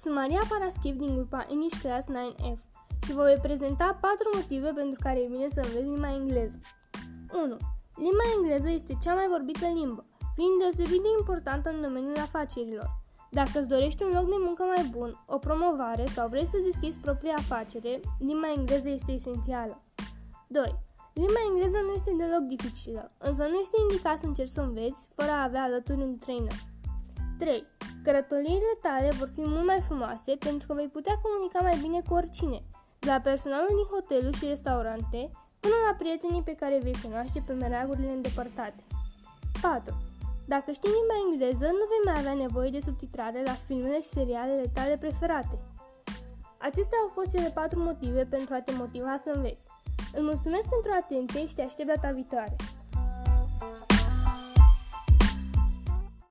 Sunt Maria Paraschiv din grupa English Class 9F și vă voi prezenta patru motive pentru care e bine să înveți limba engleză. 1. Limba engleză este cea mai vorbită limbă, fiind deosebit de importantă în domeniul afacerilor. Dacă îți dorești un loc de muncă mai bun, o promovare sau vrei să deschizi propria afacere, limba engleză este esențială. 2. Limba engleză nu este deloc dificilă, însă nu este indicat să încerci să înveți fără a avea alături un trainer. 3. Cărătoriile tale vor fi mult mai frumoase pentru că vei putea comunica mai bine cu oricine, de la personalul din hoteluri și restaurante până la prietenii pe care vei cunoaște pe meragurile îndepărtate. 4. Dacă știi limba engleză, nu vei mai avea nevoie de subtitrare la filmele și serialele tale preferate. Acestea au fost cele patru motive pentru a te motiva să înveți. Îți mulțumesc pentru atenție și te aștept data viitoare!